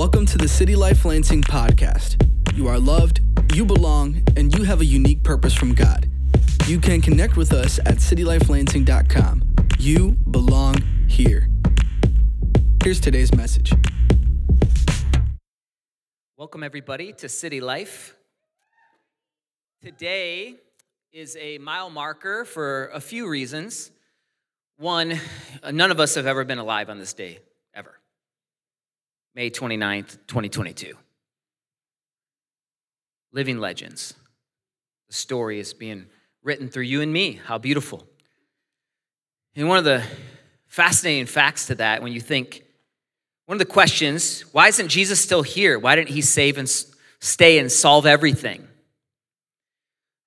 Welcome to the City Life Lansing podcast. You are loved, you belong, and you have a unique purpose from God. You can connect with us at citylifelansing.com. You belong here. Here's today's message. Welcome, everybody, to City Life. Today is a mile marker for a few reasons. One, none of us have ever been alive on this day. May 29th, 2022. Living legends. The story is being written through you and me. How beautiful. And one of the fascinating facts to that, when you think, one of the questions, why isn't Jesus still here? Why didn't he save and stay and solve everything?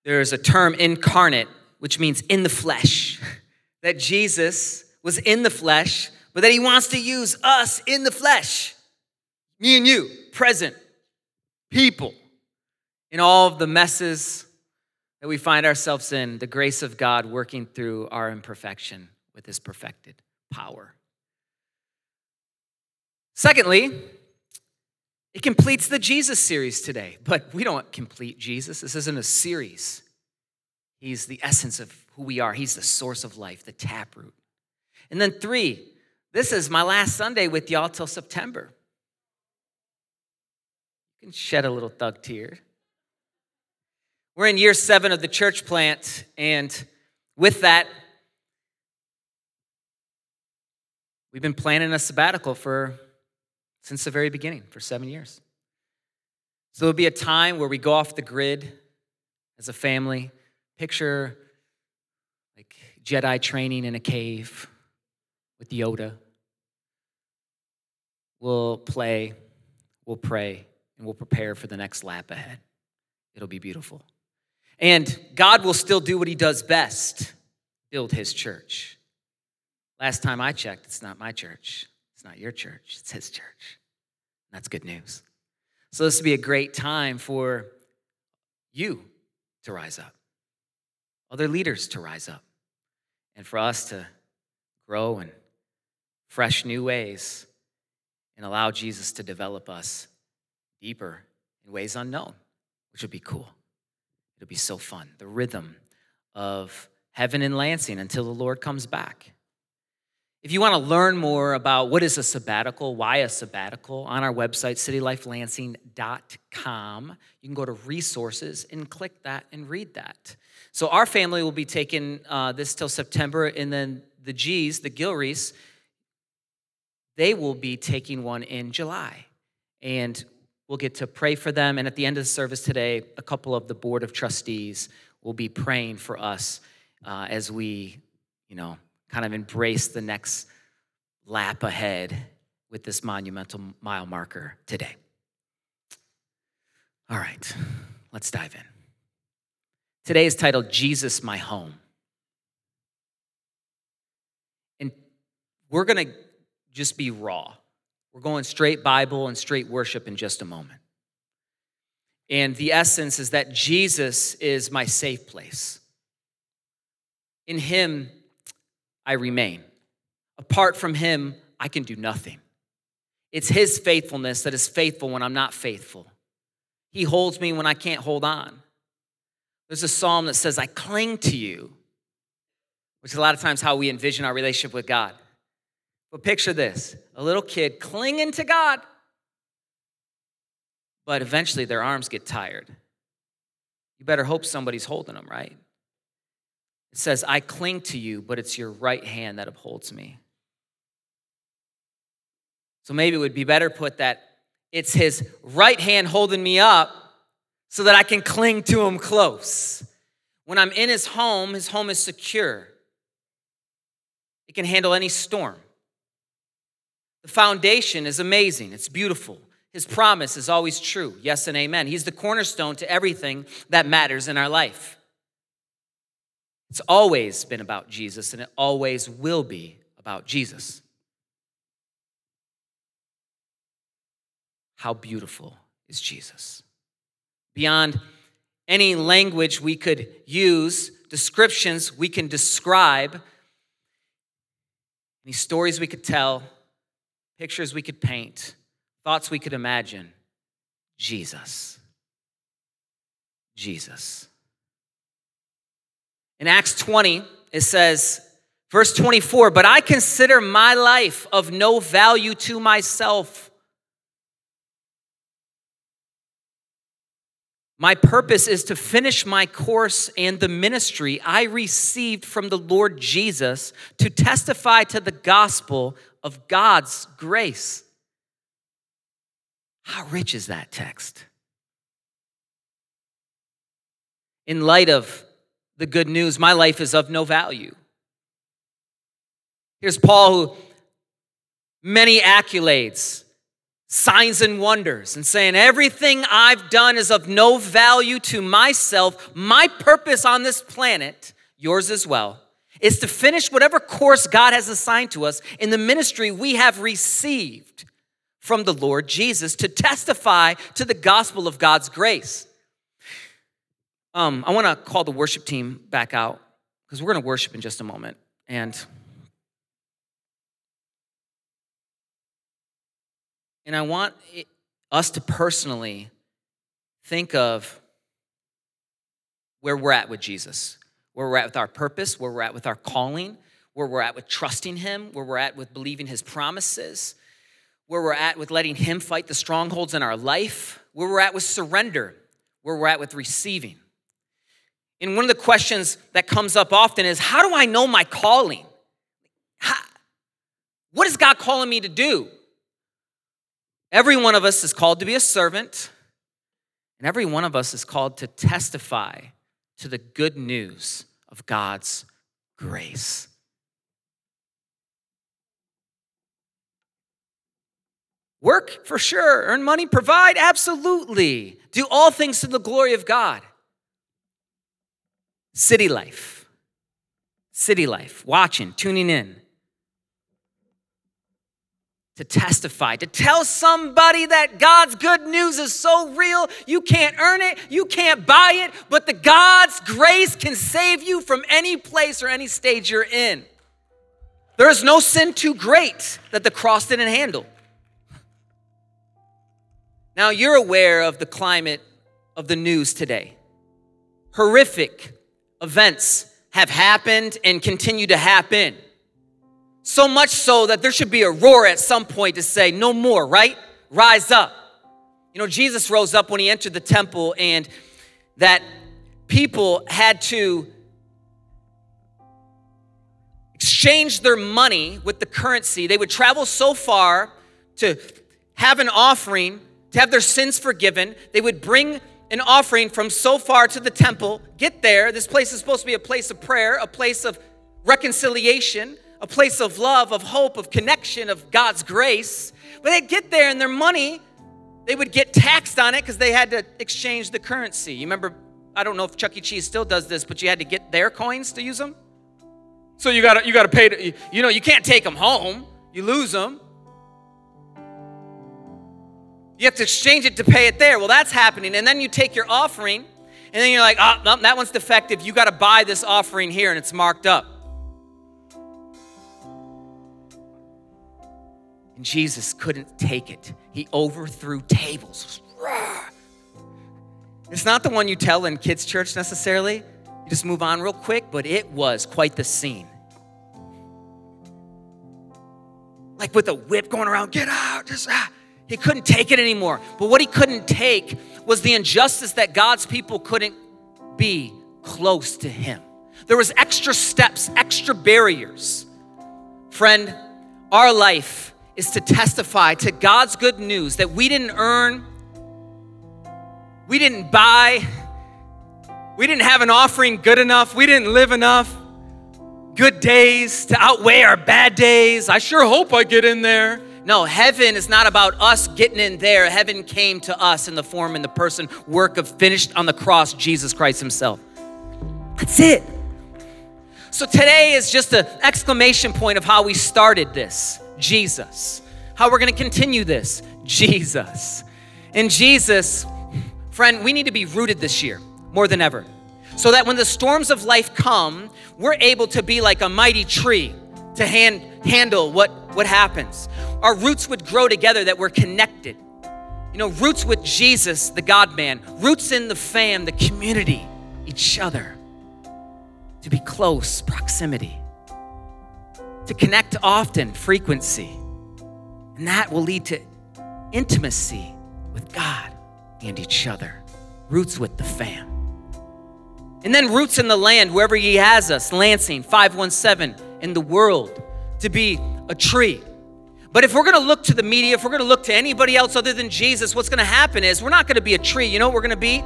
There's a term incarnate, which means in the flesh, that Jesus was in the flesh, but that he wants to use us in the flesh, me and you, present people, in all of the messes that we find ourselves in, the grace of God working through our imperfection with his perfected power. Secondly, it completes the Jesus series today, but we don't complete Jesus. This isn't a series. He's the essence of who we are, He's the source of life, the taproot. And then, three, this is my last Sunday with y'all till September. Can shed a little thug tear. We're in year seven of the church plant, and with that, we've been planning a sabbatical for since the very beginning for seven years. So it'll be a time where we go off the grid as a family. Picture like Jedi training in a cave with Yoda. We'll play, we'll pray, and we'll prepare for the next lap ahead. It'll be beautiful. And God will still do what he does best build his church. Last time I checked, it's not my church. It's not your church, it's his church. That's good news. So, this would be a great time for you to rise up, other leaders to rise up, and for us to grow in fresh new ways and allow Jesus to develop us deeper in ways unknown, which would be cool. It'll be so fun. The rhythm of heaven and Lansing until the Lord comes back. If you want to learn more about what is a sabbatical, why a sabbatical, on our website, citylifelansing.com, you can go to resources and click that and read that. So, our family will be taking uh, this till September, and then the G's, the Gilreys, they will be taking one in July. And we'll get to pray for them. And at the end of the service today, a couple of the Board of Trustees will be praying for us uh, as we, you know, kind of embrace the next lap ahead with this monumental mile marker today. All right, let's dive in. Today is titled Jesus, My Home. And we're going to just be raw. We're going straight Bible and straight worship in just a moment. And the essence is that Jesus is my safe place. In Him, I remain. Apart from him, I can do nothing. It's his faithfulness that is faithful when I'm not faithful. He holds me when I can't hold on. There's a psalm that says, I cling to you, which is a lot of times how we envision our relationship with God. But picture this a little kid clinging to God, but eventually their arms get tired. You better hope somebody's holding them, right? It says, I cling to you, but it's your right hand that upholds me. So maybe it would be better put that it's his right hand holding me up so that I can cling to him close. When I'm in his home, his home is secure, it can handle any storm. The foundation is amazing, it's beautiful. His promise is always true. Yes and amen. He's the cornerstone to everything that matters in our life. It's always been about Jesus, and it always will be about Jesus. How beautiful is Jesus? Beyond any language we could use, descriptions we can describe, any stories we could tell, pictures we could paint, thoughts we could imagine Jesus. Jesus. In Acts 20, it says, verse 24, but I consider my life of no value to myself. My purpose is to finish my course and the ministry I received from the Lord Jesus to testify to the gospel of God's grace. How rich is that text? In light of the good news, my life is of no value. Here's Paul, who many accolades, signs and wonders, and saying, Everything I've done is of no value to myself. My purpose on this planet, yours as well, is to finish whatever course God has assigned to us in the ministry we have received from the Lord Jesus to testify to the gospel of God's grace. Um, I want to call the worship team back out because we're going to worship in just a moment. And and I want it, us to personally think of where we're at with Jesus, where we're at with our purpose, where we're at with our calling, where we're at with trusting Him, where we're at with believing His promises, where we're at with letting Him fight the strongholds in our life, where we're at with surrender, where we're at with receiving. And one of the questions that comes up often is how do I know my calling? How, what is God calling me to do? Every one of us is called to be a servant, and every one of us is called to testify to the good news of God's grace. Work for sure, earn money, provide, absolutely. Do all things to the glory of God. City life. City life. Watching, tuning in. To testify, to tell somebody that God's good news is so real, you can't earn it, you can't buy it, but the God's grace can save you from any place or any stage you're in. There is no sin too great that the cross didn't handle. Now, you're aware of the climate of the news today. Horrific events have happened and continue to happen. So much so that there should be a roar at some point to say, No more, right? Rise up. You know, Jesus rose up when he entered the temple, and that people had to exchange their money with the currency. They would travel so far to have an offering, to have their sins forgiven. They would bring an offering from so far to the temple, get there. This place is supposed to be a place of prayer, a place of reconciliation, a place of love, of hope, of connection, of God's grace. But they'd get there and their money, they would get taxed on it because they had to exchange the currency. You remember, I don't know if Chuck E. Cheese still does this, but you had to get their coins to use them. So you gotta you gotta pay. To, you know, you can't take them home. You lose them. You have to exchange it to pay it there. Well, that's happening. And then you take your offering, and then you're like, ah, oh, no, that one's defective. You got to buy this offering here, and it's marked up. And Jesus couldn't take it. He overthrew tables. It's not the one you tell in kids' church necessarily. You just move on real quick, but it was quite the scene. Like with a whip going around, get out, just ah. He couldn't take it anymore. But what he couldn't take was the injustice that God's people couldn't be close to him. There was extra steps, extra barriers. Friend, our life is to testify to God's good news that we didn't earn, we didn't buy, we didn't have an offering good enough, we didn't live enough good days to outweigh our bad days. I sure hope I get in there. No, heaven is not about us getting in there. Heaven came to us in the form and the person, work of finished on the cross, Jesus Christ Himself. That's it. So today is just an exclamation point of how we started this Jesus. How we're going to continue this Jesus. And Jesus, friend, we need to be rooted this year more than ever. So that when the storms of life come, we're able to be like a mighty tree to hand, handle what, what happens. our roots would grow together, that we're connected. You know, roots with Jesus, the God man, roots in the fam, the community, each other, to be close, proximity, to connect often, frequency. And that will lead to intimacy with God and each other. Roots with the fam. And then roots in the land, wherever He has us, Lansing, 517, in the world, to be a tree. But if we're gonna look to the media, if we're gonna look to anybody else other than Jesus, what's gonna happen is we're not gonna be a tree. You know we're gonna be?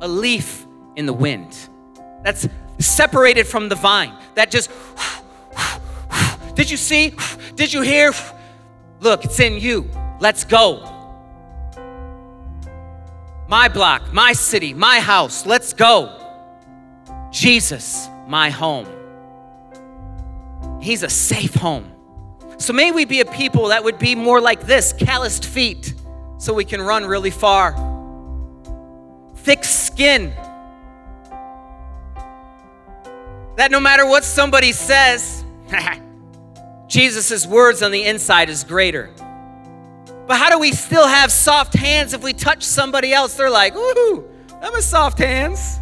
A leaf in the wind. That's separated from the vine. That just, did you see? Did you hear? Look, it's in you. Let's go. My block, my city, my house, let's go. Jesus, my home. He's a safe home. So may we be a people that would be more like this calloused feet, so we can run really far. Thick skin. That no matter what somebody says, Jesus' words on the inside is greater. But how do we still have soft hands if we touch somebody else? They're like, ooh, I'm a soft hands.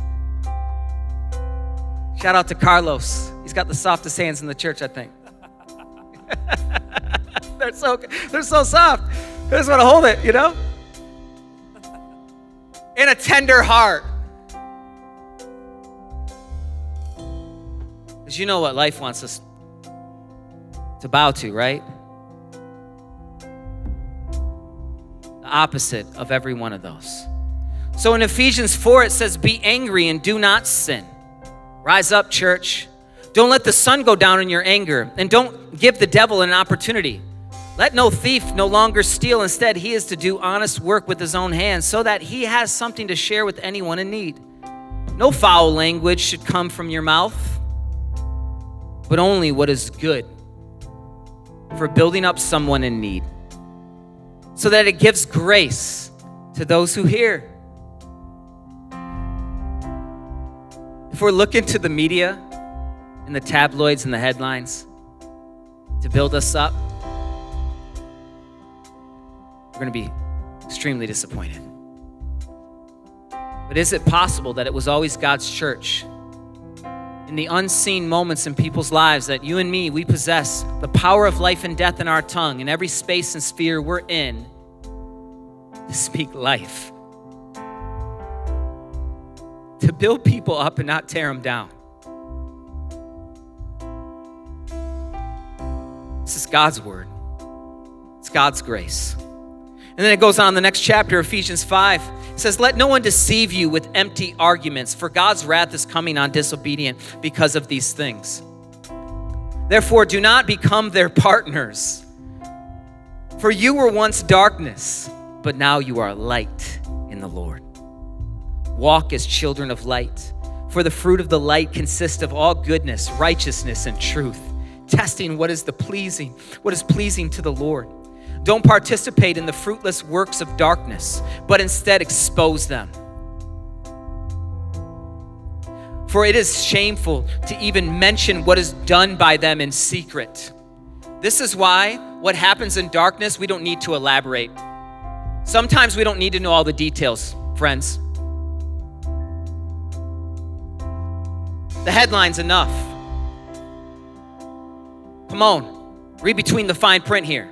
Shout out to Carlos. He's got the softest hands in the church, I think. they're so they're so soft. I just want to hold it, you know? In a tender heart. Because you know what life wants us to bow to, right? The opposite of every one of those. So in Ephesians 4, it says, Be angry and do not sin. Rise up, church. Don't let the sun go down in your anger, and don't give the devil an opportunity. Let no thief no longer steal. Instead, he is to do honest work with his own hands so that he has something to share with anyone in need. No foul language should come from your mouth, but only what is good for building up someone in need so that it gives grace to those who hear. If we're looking to the media and the tabloids and the headlines to build us up, we're going to be extremely disappointed. But is it possible that it was always God's church in the unseen moments in people's lives that you and me, we possess the power of life and death in our tongue in every space and sphere we're in to speak life, to build people up and not tear them down. This is God's word, it's God's grace. And then it goes on in the next chapter, Ephesians 5. It says, Let no one deceive you with empty arguments, for God's wrath is coming on disobedient because of these things. Therefore, do not become their partners. For you were once darkness, but now you are light in the Lord. Walk as children of light, for the fruit of the light consists of all goodness, righteousness, and truth, testing what is the pleasing, what is pleasing to the Lord. Don't participate in the fruitless works of darkness, but instead expose them. For it is shameful to even mention what is done by them in secret. This is why what happens in darkness, we don't need to elaborate. Sometimes we don't need to know all the details, friends. The headline's enough. Come on, read between the fine print here.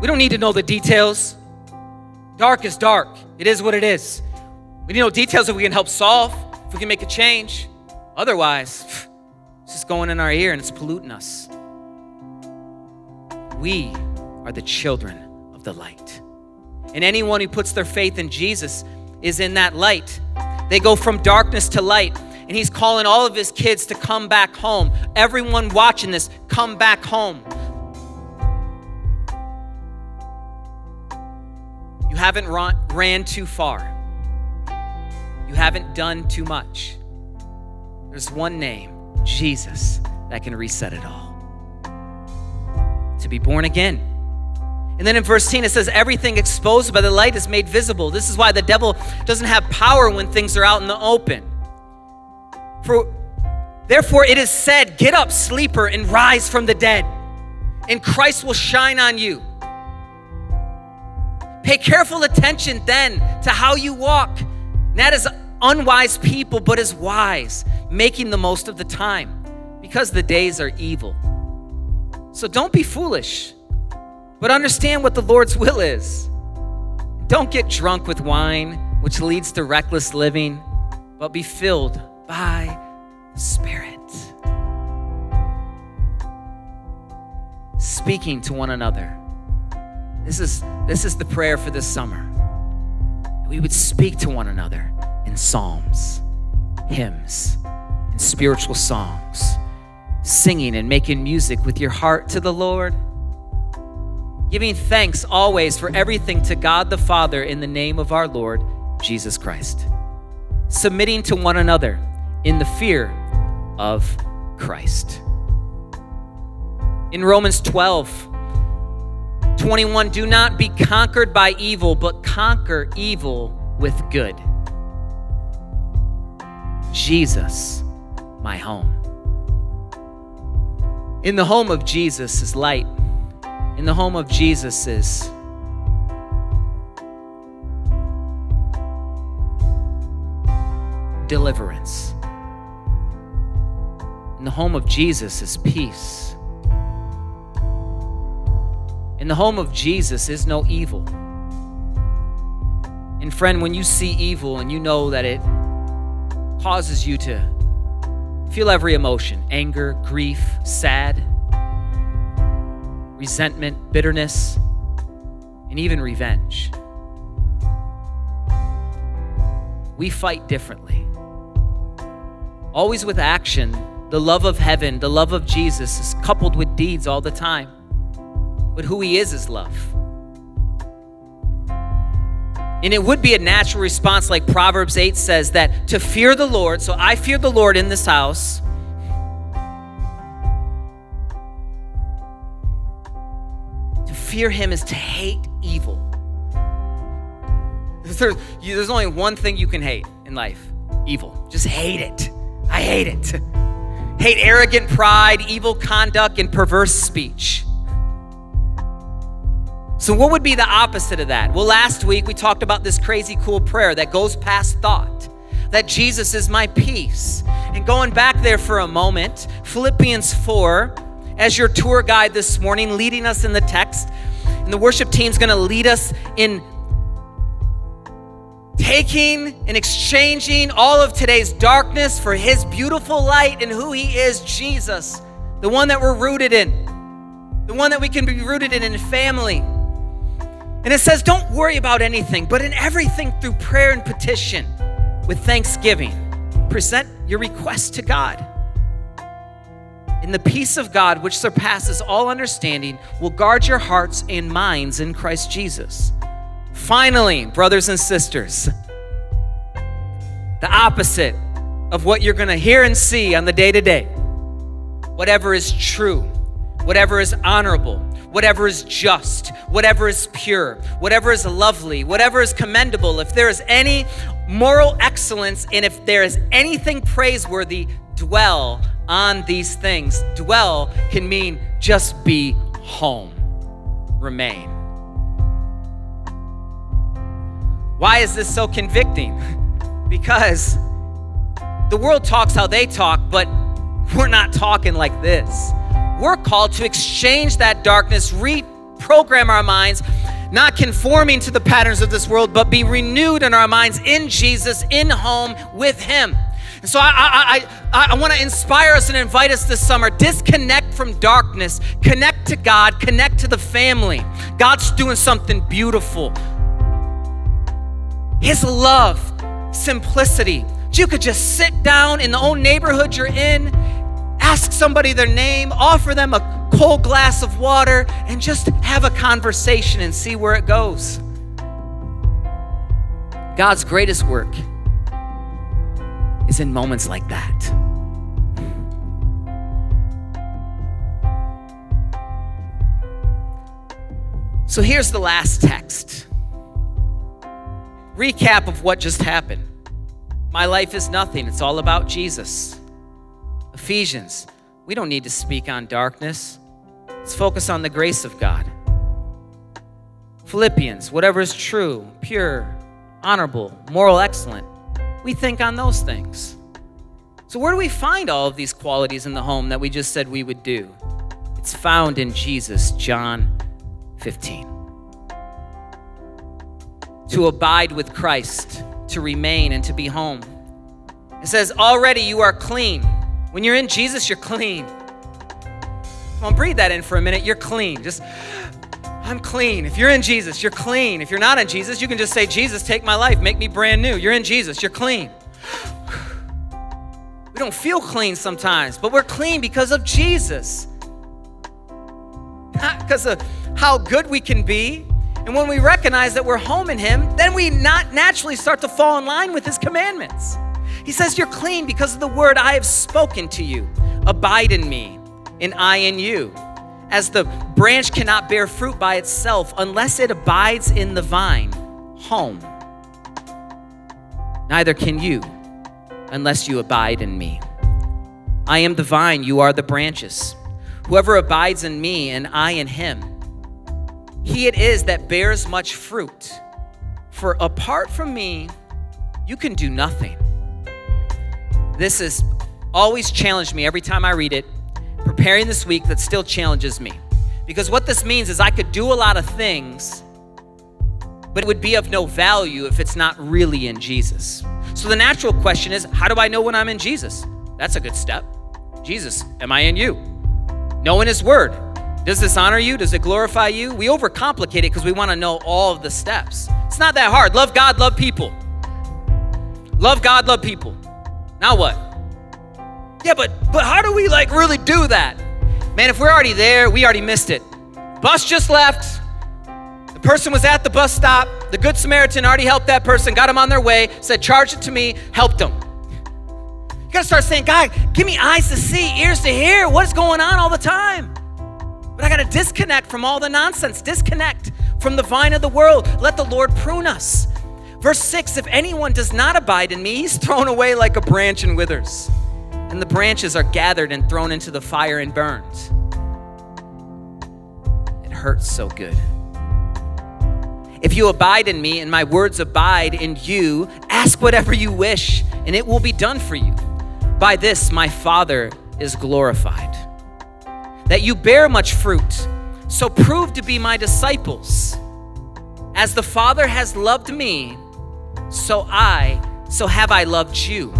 We don't need to know the details. Dark is dark. It is what it is. We need to know details if we can help solve, if we can make a change. Otherwise, it's just going in our ear and it's polluting us. We are the children of the light. And anyone who puts their faith in Jesus is in that light. They go from darkness to light. And he's calling all of his kids to come back home. Everyone watching this, come back home. You haven't run, ran too far. You haven't done too much. There's one name, Jesus, that can reset it all. To be born again. And then in verse 10, it says, Everything exposed by the light is made visible. This is why the devil doesn't have power when things are out in the open. For therefore it is said, Get up, sleeper, and rise from the dead and Christ will shine on you. Pay careful attention then to how you walk, not as unwise people, but as wise, making the most of the time, because the days are evil. So don't be foolish, but understand what the Lord's will is. Don't get drunk with wine, which leads to reckless living, but be filled by the Spirit. Speaking to one another. This is, this is the prayer for this summer. We would speak to one another in psalms, hymns, and spiritual songs, singing and making music with your heart to the Lord. Giving thanks always for everything to God the Father in the name of our Lord Jesus Christ. Submitting to one another in the fear of Christ. In Romans 12, 21, do not be conquered by evil, but conquer evil with good. Jesus, my home. In the home of Jesus is light. In the home of Jesus is deliverance. In the home of Jesus is peace. In the home of Jesus is no evil. And friend, when you see evil and you know that it causes you to feel every emotion anger, grief, sad, resentment, bitterness, and even revenge. We fight differently. Always with action, the love of heaven, the love of Jesus is coupled with deeds all the time. But who He is is love. And it would be a natural response, like Proverbs 8 says, that to fear the Lord, so I fear the Lord in this house. To fear Him is to hate evil. There's, there's only one thing you can hate in life evil. Just hate it. I hate it. Hate arrogant pride, evil conduct, and perverse speech. So, what would be the opposite of that? Well, last week we talked about this crazy cool prayer that goes past thought that Jesus is my peace. And going back there for a moment, Philippians 4, as your tour guide this morning, leading us in the text, and the worship team's gonna lead us in taking and exchanging all of today's darkness for his beautiful light and who he is, Jesus, the one that we're rooted in, the one that we can be rooted in in family and it says, Don't worry about anything, but in everything through prayer and petition with thanksgiving, present your request to God. And the peace of God, which surpasses all understanding, will guard your hearts and minds in Christ Jesus. Finally, brothers and sisters, the opposite of what you're going to hear and see on the day to day. Whatever is true, whatever is honorable, whatever is just, whatever is pure, whatever is lovely, whatever is commendable, if there is any moral excellence, and if there is anything praiseworthy, dwell on these things. Dwell can mean just be home, remain. Why is this so convicting? Because the world talks how they talk, but we're not talking like this we're called to exchange that darkness, reprogram our minds, not conforming to the patterns of this world, but be renewed in our minds in Jesus, in home with Him. And so I, I, I, I want to inspire us and invite us this summer. Disconnect from darkness, connect to God, connect to the family. God's doing something beautiful. His love, simplicity. You could just sit down in the own neighborhood you're in ask somebody their name, offer them a cold glass of water, and just have a conversation and see where it goes. God's greatest work is in moments like that. So here's the last text. Recap of what just happened. My life is nothing, it's all about Jesus. Ephesians, we don't need to speak on darkness. Let's focus on the grace of God. Philippians, whatever is true, pure, honorable, moral, excellent, we think on those things. So, where do we find all of these qualities in the home that we just said we would do? It's found in Jesus, John 15. To abide with Christ, to remain, and to be home. It says, Already you are clean. When you're in Jesus, you're clean. Come on, breathe that in for a minute. You're clean. Just, I'm clean. If you're in Jesus, you're clean. If you're not in Jesus, you can just say, Jesus, take my life, make me brand new. You're in Jesus, you're clean. We don't feel clean sometimes, but we're clean because of Jesus. Not because of how good we can be. And when we recognize that we're home in Him, then we not naturally start to fall in line with His commandments. He says, You're clean because of the word I have spoken to you. Abide in me and I in you. As the branch cannot bear fruit by itself unless it abides in the vine, home. Neither can you unless you abide in me. I am the vine, you are the branches. Whoever abides in me and I in him, he it is that bears much fruit. For apart from me, you can do nothing. This has always challenged me every time I read it preparing this week that still challenges me. Because what this means is I could do a lot of things, but it would be of no value if it's not really in Jesus. So the natural question is how do I know when I'm in Jesus? That's a good step. Jesus, am I in you? Knowing His Word. Does this honor you? Does it glorify you? We overcomplicate it because we want to know all of the steps. It's not that hard. Love God, love people. Love God, love people. Now what? Yeah, but but how do we like really do that? Man, if we're already there, we already missed it. Bus just left. The person was at the bus stop. The Good Samaritan already helped that person, got him on their way, said, charge it to me, helped them. You gotta start saying, God, give me eyes to see, ears to hear what's going on all the time. But I gotta disconnect from all the nonsense, disconnect from the vine of the world. Let the Lord prune us. Verse 6 If anyone does not abide in me, he's thrown away like a branch and withers and the branches are gathered and thrown into the fire and burned. It hurts so good. If you abide in me and my words abide in you, ask whatever you wish, and it will be done for you. By this my Father is glorified. That you bear much fruit, so prove to be my disciples. As the Father has loved me, so I, so have I loved you.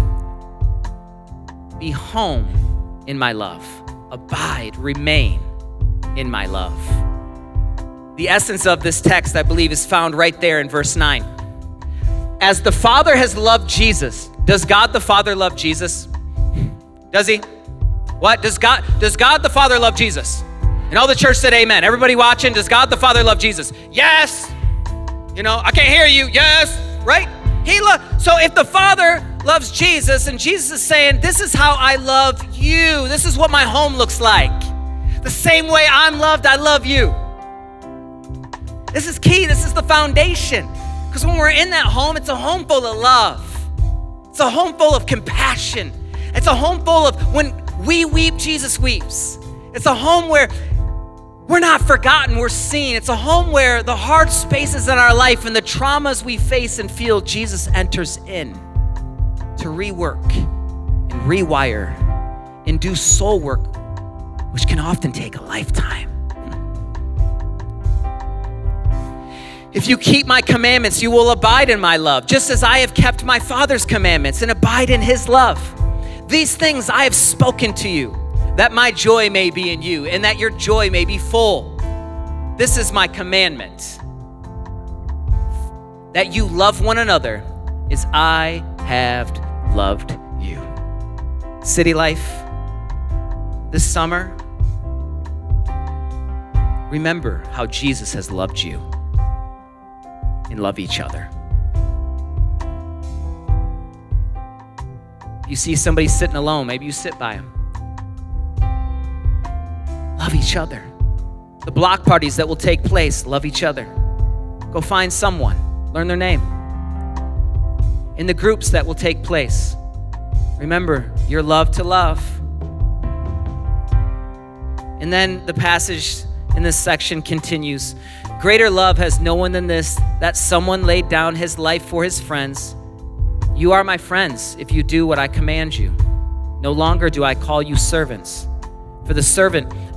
Be home in my love. Abide, remain in my love. The essence of this text, I believe, is found right there in verse 9. As the Father has loved Jesus, does God the Father love Jesus? Does he? What? Does God does God the Father love Jesus? And all the church said amen. Everybody watching, does God the Father love Jesus? Yes. You know, I can't hear you. Yes. Right? He love so if the Father loves Jesus, and Jesus is saying, This is how I love you. This is what my home looks like. The same way I'm loved, I love you. This is key. This is the foundation. Because when we're in that home, it's a home full of love, it's a home full of compassion, it's a home full of when we weep, Jesus weeps. It's a home where we're not forgotten, we're seen. It's a home where the hard spaces in our life and the traumas we face and feel, Jesus enters in to rework and rewire and do soul work, which can often take a lifetime. If you keep my commandments, you will abide in my love, just as I have kept my Father's commandments and abide in his love. These things I have spoken to you, that my joy may be in you and that your joy may be full. This is my commandment that you love one another as I have loved you. City Life, this summer, remember how Jesus has loved you and love each other. You see somebody sitting alone, maybe you sit by them. Love each other. The block parties that will take place, love each other. Go find someone, learn their name in the groups that will take place. Remember, you're loved to love. And then the passage in this section continues Greater love has no one than this, that someone laid down his life for his friends. You are my friends if you do what I command you. No longer do I call you servants, for the servant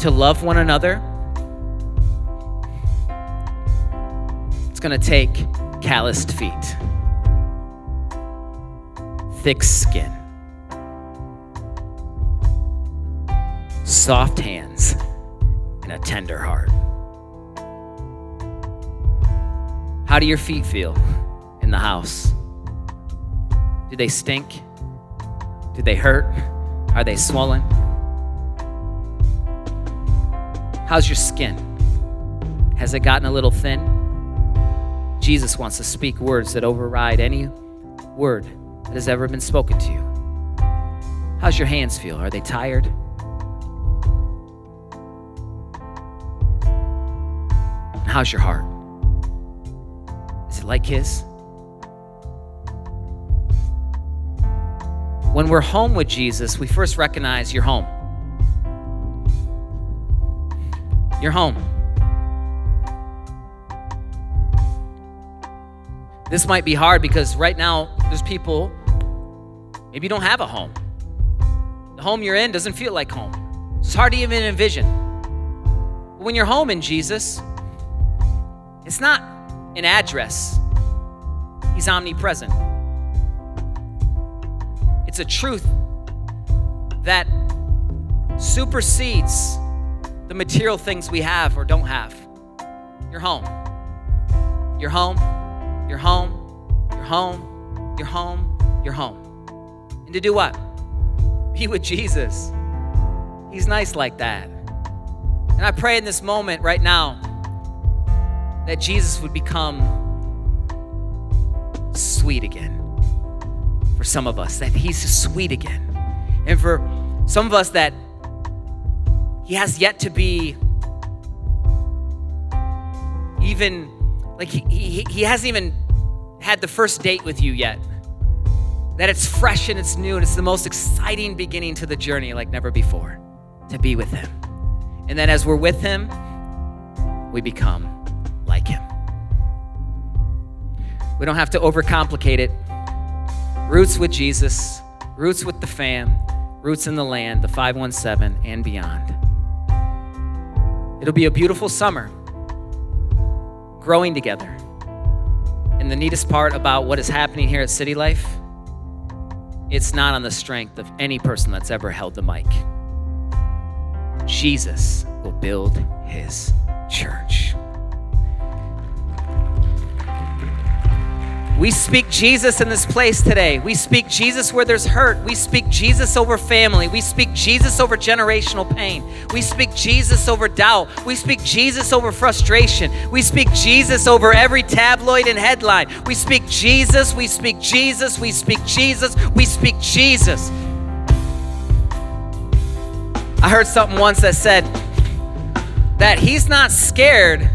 To love one another, it's going to take calloused feet, thick skin, soft hands, and a tender heart. How do your feet feel in the house? Do they stink? Do they hurt? Are they swollen? How's your skin? Has it gotten a little thin? Jesus wants to speak words that override any word that has ever been spoken to you. How's your hands feel? Are they tired? How's your heart? Is it like His? When we're home with Jesus, we first recognize you're home. You're home. This might be hard because right now there's people, maybe you don't have a home. The home you're in doesn't feel like home. It's hard to even envision. But when you're home in Jesus, it's not an address, He's omnipresent. It's a truth that supersedes the material things we have or don't have. You're home. You're home. You're home. You're home. You're home. You're home. And to do what? Be with Jesus. He's nice like that. And I pray in this moment right now that Jesus would become sweet again for some of us, that He's sweet again. And for some of us, that He has yet to be even, like, He, he, he hasn't even had the first date with you yet. That it's fresh and it's new and it's the most exciting beginning to the journey like never before to be with Him. And then as we're with Him, we become like Him. We don't have to overcomplicate it. Roots with Jesus, roots with the fam, roots in the land, the 517, and beyond. It'll be a beautiful summer growing together. And the neatest part about what is happening here at City Life, it's not on the strength of any person that's ever held the mic. Jesus will build his church. We speak Jesus in this place today. We speak Jesus where there's hurt. We speak Jesus over family. We speak Jesus over generational pain. We speak Jesus over doubt. We speak Jesus over frustration. We speak Jesus over every tabloid and headline. We speak Jesus. We speak Jesus. We speak Jesus. We speak Jesus. I heard something once that said that he's not scared,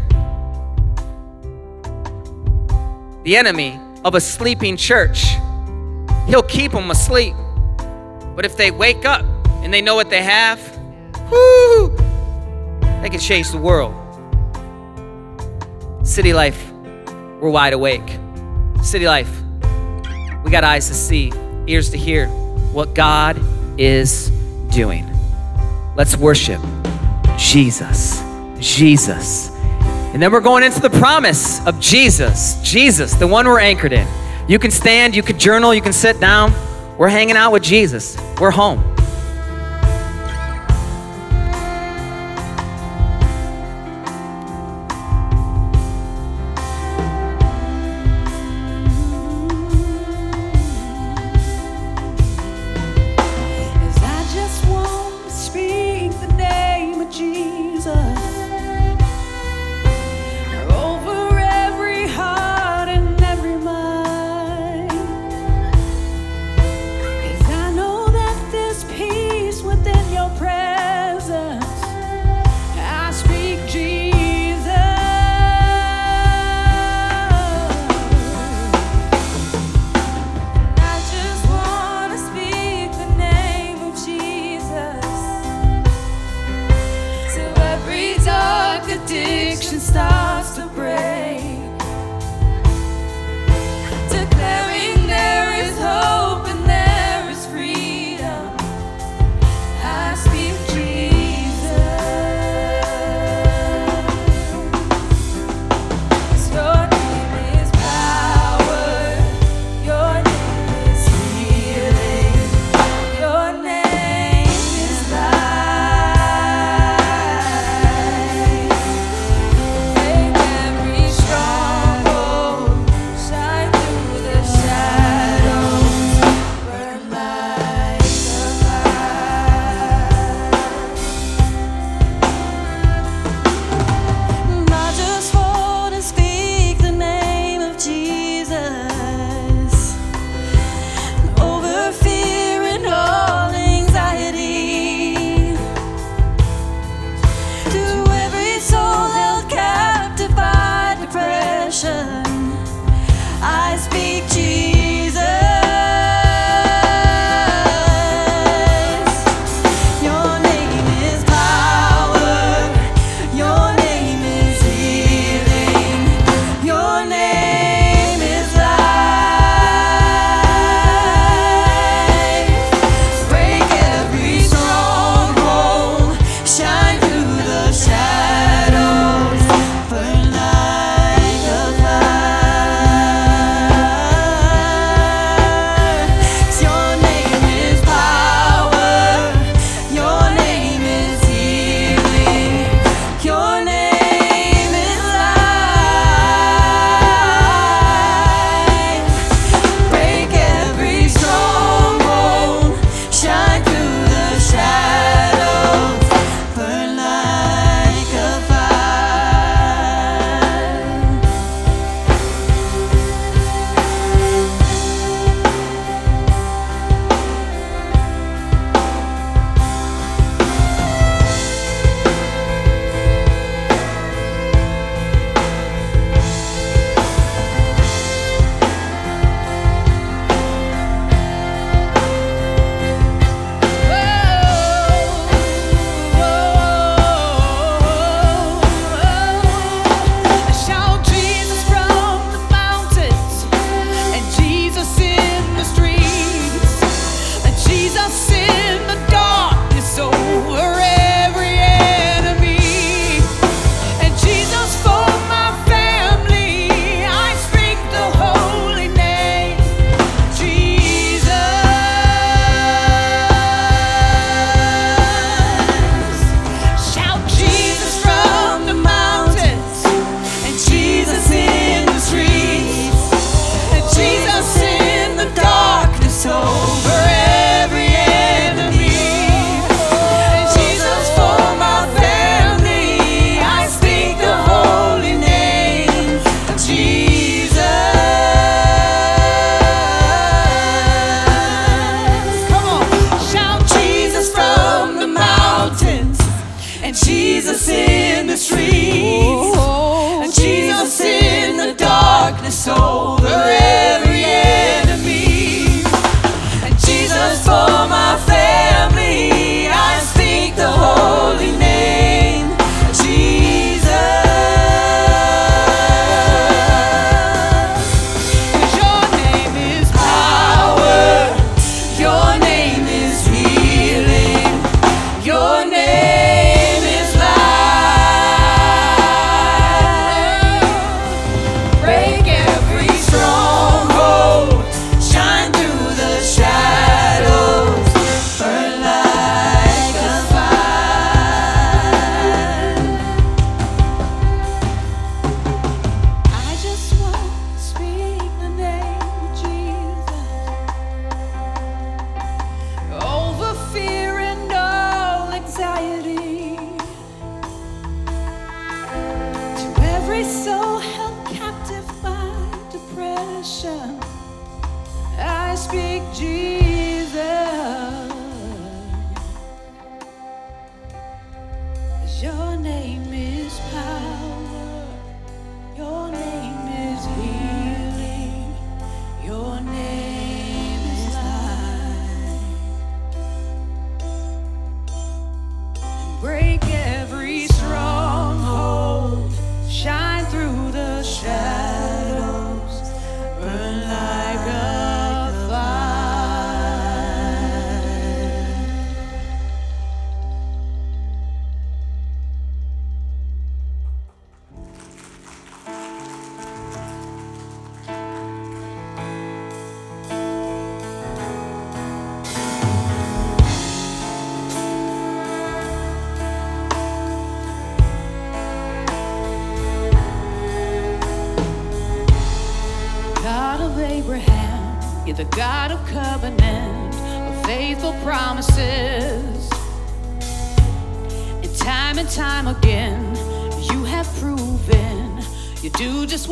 the enemy of a sleeping church. He'll keep them asleep. But if they wake up and they know what they have, whoo, they can change the world. City Life, we're wide awake. City Life, we got eyes to see, ears to hear what God is doing. Let's worship Jesus. Jesus. And then we're going into the promise of Jesus, Jesus, the one we're anchored in. You can stand, you can journal, you can sit down. We're hanging out with Jesus. We're home.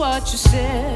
What you said.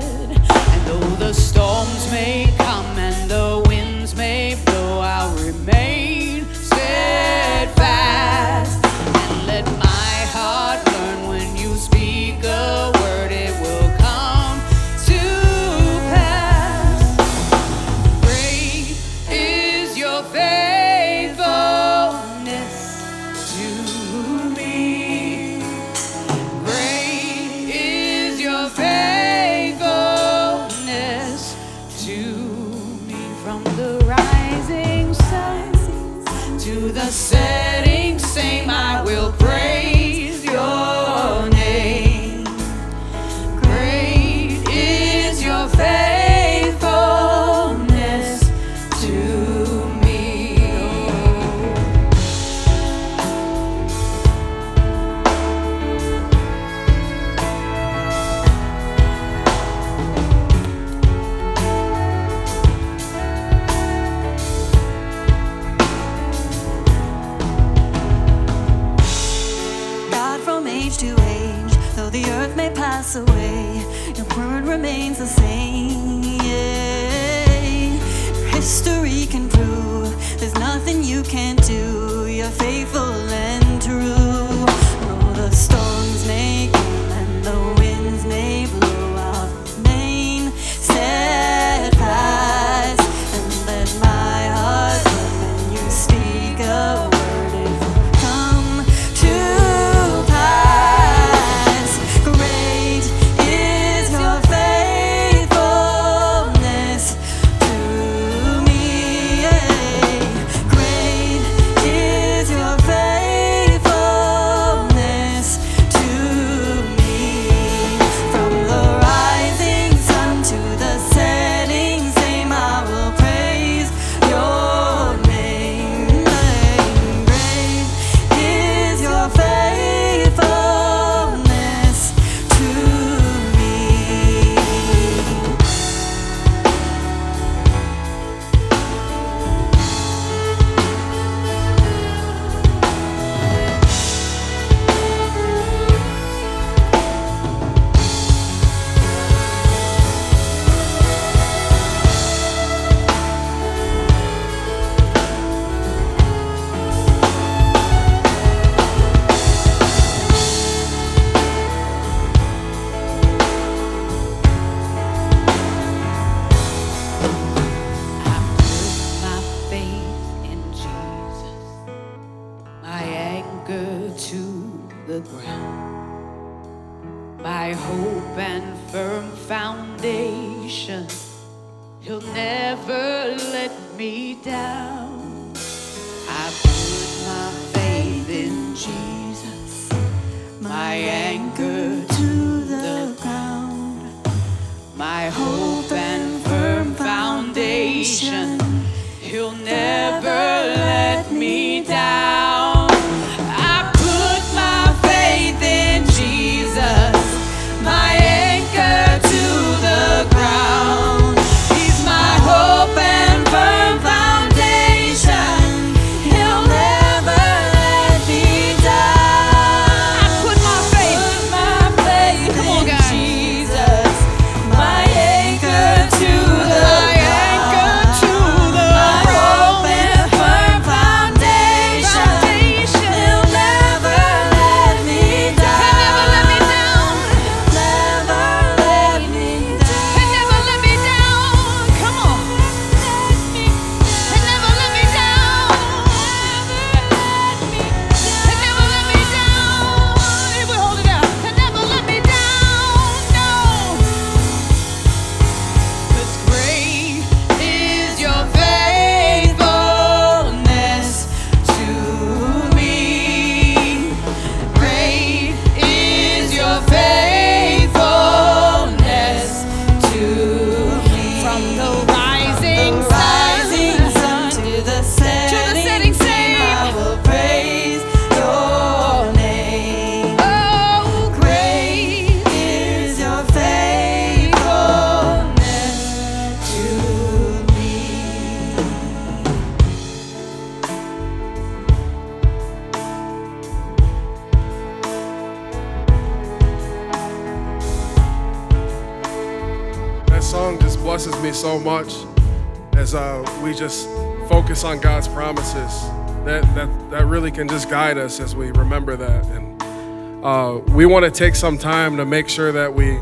Guide us as we remember that. And uh, we want to take some time to make sure that we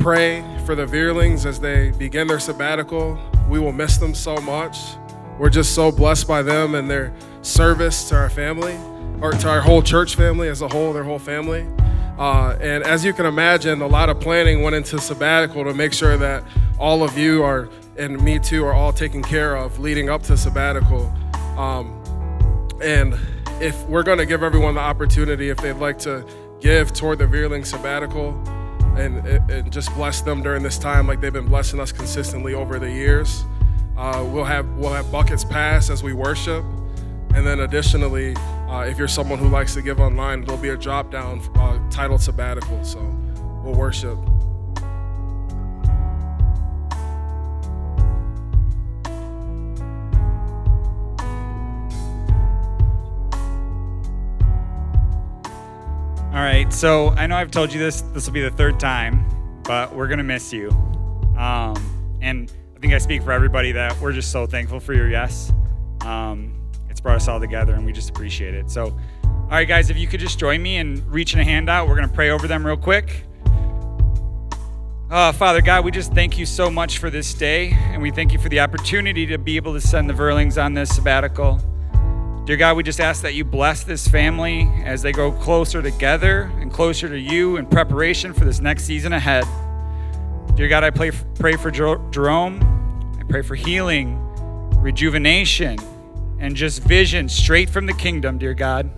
pray for the Veerlings as they begin their sabbatical. We will miss them so much. We're just so blessed by them and their service to our family, or to our whole church family as a whole, their whole family. Uh, and as you can imagine, a lot of planning went into sabbatical to make sure that all of you are, and me too, are all taken care of leading up to sabbatical. Um, and if we're going to give everyone the opportunity, if they'd like to give toward the Veerling sabbatical and, and just bless them during this time, like they've been blessing us consistently over the years, uh, we'll have we'll have buckets pass as we worship, and then additionally, uh, if you're someone who likes to give online, there'll be a drop down uh, titled sabbatical. So we'll worship. All right, so I know I've told you this. This will be the third time, but we're gonna miss you. Um, and I think I speak for everybody that we're just so thankful for your yes. Um, it's brought us all together, and we just appreciate it. So, all right, guys, if you could just join me in reaching a hand out, we're gonna pray over them real quick. Uh, Father God, we just thank you so much for this day, and we thank you for the opportunity to be able to send the Verlings on this sabbatical. Dear God, we just ask that you bless this family as they go closer together and closer to you in preparation for this next season ahead. Dear God, I pray, pray for Jerome. I pray for healing, rejuvenation, and just vision straight from the kingdom, dear God.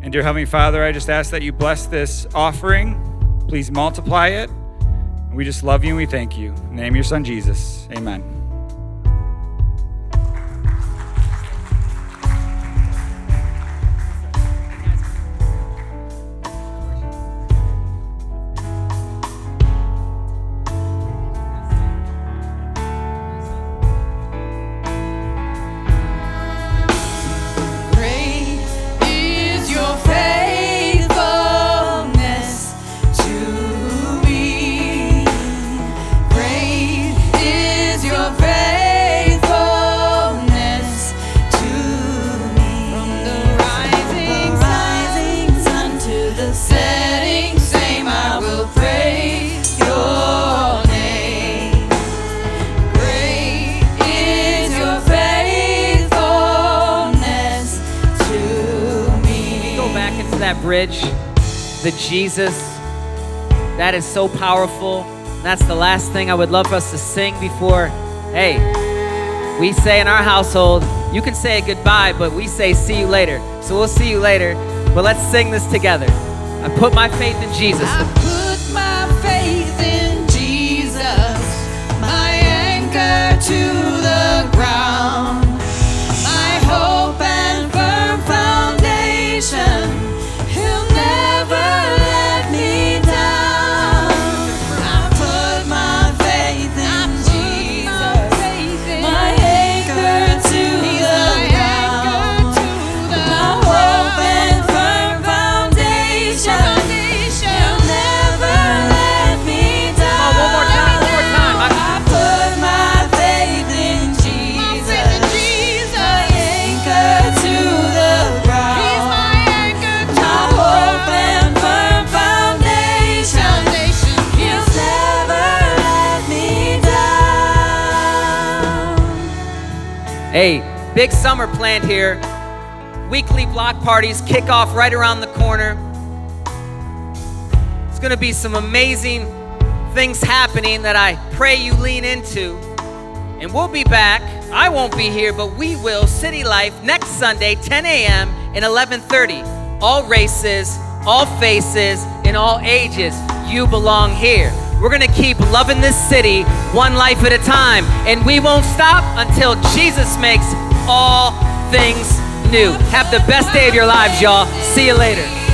And dear Heavenly Father, I just ask that you bless this offering. Please multiply it. We just love you and we thank you. In the name of your Son, Jesus. Amen. Jesus. That is so powerful. That's the last thing I would love for us to sing before, hey, we say in our household, you can say goodbye, but we say see you later. So we'll see you later. But let's sing this together. I put my faith in Jesus. I put my faith in Jesus, my anchor to big summer planned here. Weekly block parties kick off right around the corner. It's going to be some amazing things happening that I pray you lean into. And we'll be back. I won't be here, but we will. City Life next Sunday, 10 a.m. and 11:30. All races, all faces, and all ages. You belong here. We're to keep loving this city one life at a time. And we won't stop until Jesus makes all things new. Have the best day of your lives, y'all. See you later.